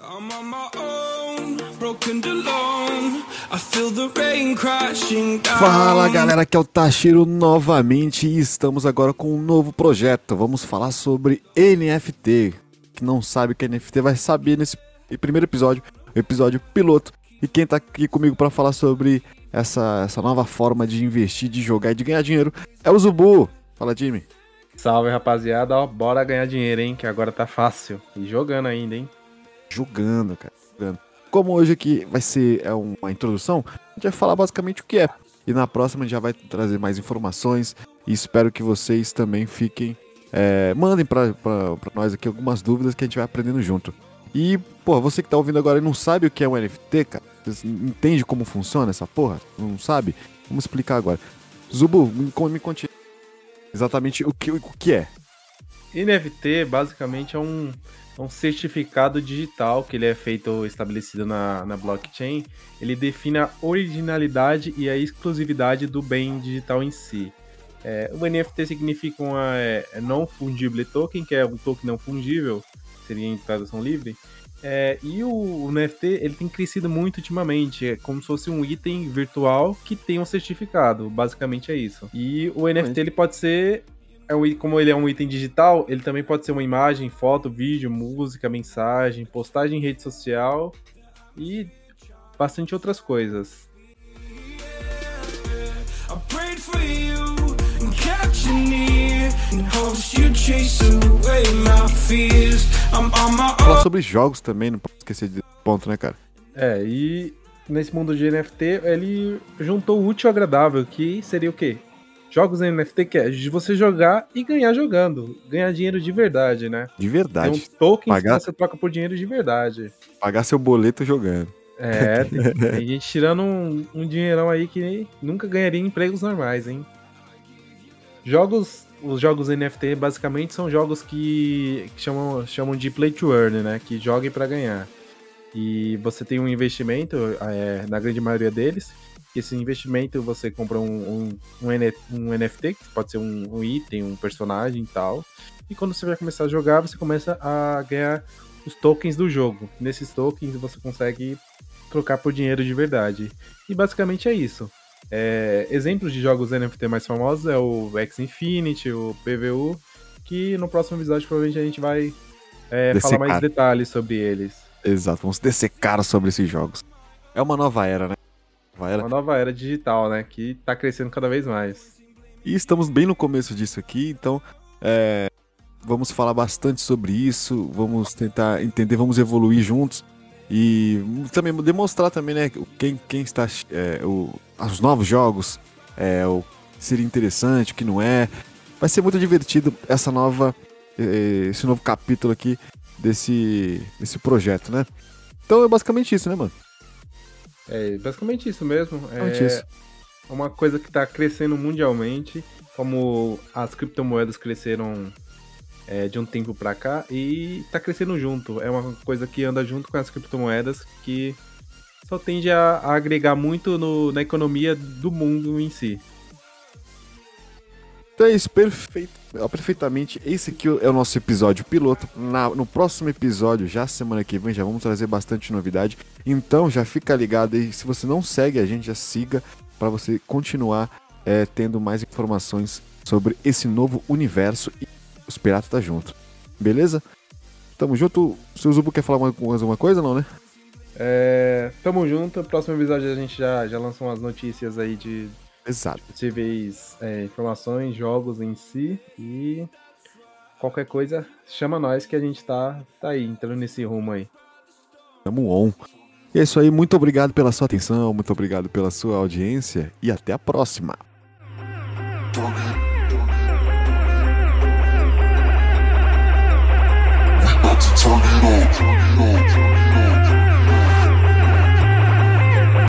I'm on my own, broken alone. I feel the rain crashing down. Fala galera, aqui é o Tashiro novamente e estamos agora com um novo projeto. Vamos falar sobre NFT. Que não sabe o que é NFT vai saber nesse primeiro episódio, o episódio piloto. E quem tá aqui comigo para falar sobre essa, essa nova forma de investir, de jogar e de ganhar dinheiro é o Zubu. Fala, Jimmy. Salve rapaziada, ó, bora ganhar dinheiro, hein? Que agora tá fácil. E jogando ainda, hein? Jogando, cara. Jogando. Como hoje aqui vai ser é uma introdução, a gente vai falar basicamente o que é. E na próxima a gente já vai trazer mais informações. E espero que vocês também fiquem. É, mandem pra nós aqui algumas dúvidas que a gente vai aprendendo junto. E, pô, você que tá ouvindo agora e não sabe o que é um NFT, cara, você entende como funciona essa porra? Não sabe? Vamos explicar agora. Zubu, me, me conte exatamente o que, o que é. NFT basicamente é um, um certificado digital que ele é feito estabelecido na, na blockchain. Ele define a originalidade e a exclusividade do bem digital em si. É, o NFT significa uma é, é non-fungible token, que é um token não fungível, seria em tradução livre. É, e o, o, NFT ele tem crescido muito ultimamente, é como se fosse um item virtual que tem um certificado, basicamente é isso. E o NFT ele pode ser é um, como ele é um item digital, ele também pode ser uma imagem, foto, vídeo, música, mensagem, postagem em rede social e bastante outras coisas. Falar sobre jogos também, não pode esquecer de ponto, né, cara? É, e nesse mundo de NFT, ele juntou o útil ao agradável, que seria o quê? Jogos NFT que é de você jogar e ganhar jogando. Ganhar dinheiro de verdade, né? De verdade. Tem um tokens Pagar... que você troca por dinheiro de verdade. Pagar seu boleto jogando. É, tem, tem gente tirando um, um dinheirão aí que nunca ganharia em empregos normais, hein? Jogos, os jogos NFT basicamente são jogos que, que chamam, chamam de play to earn, né? Que joguem para ganhar. E você tem um investimento, é, na grande maioria deles, esse investimento você compra um, um, um, NFT, que pode ser um, um, item, um personagem e tal. E quando você vai começar a jogar, você começa a ganhar os tokens do jogo. Nesses tokens você consegue trocar por dinheiro de verdade. E basicamente é isso. É, exemplos de jogos NFT mais famosos é o X Infinity, o PVU, que no próximo episódio provavelmente a gente vai é, falar mais detalhes sobre eles. Exato, vamos descer cara sobre esses jogos. É uma nova era, né? Nova era... Uma nova era digital, né? Que tá crescendo cada vez mais. E estamos bem no começo disso aqui, então é, vamos falar bastante sobre isso, vamos tentar entender, vamos evoluir juntos e também demonstrar também, né, quem, quem está, é, o, os novos jogos, é, o que seria interessante, o que não é. Vai ser muito divertido essa nova, é, esse novo capítulo aqui desse, desse projeto, né? Então é basicamente isso, né, mano? É basicamente isso mesmo. É isso. uma coisa que está crescendo mundialmente, como as criptomoedas cresceram é, de um tempo para cá e está crescendo junto. É uma coisa que anda junto com as criptomoedas que só tende a, a agregar muito no, na economia do mundo em si. Então é isso, perfeito, perfeitamente. Esse aqui é o nosso episódio piloto. Na, no próximo episódio, já semana que vem, já vamos trazer bastante novidade. Então já fica ligado aí. Se você não segue a gente, já siga para você continuar é, tendo mais informações sobre esse novo universo e os piratas tá junto. Beleza? Tamo junto. O seu Zubu quer falar mais alguma coisa, não, né? É, tamo junto. Próximo episódio a gente já, já lançou umas notícias aí de Exato. Possíveis é, informações, jogos em si e qualquer coisa, chama nós que a gente tá, tá aí, entrando nesse rumo aí. Tamo on. E é isso aí, muito obrigado pela sua atenção, muito obrigado pela sua audiência e até a próxima.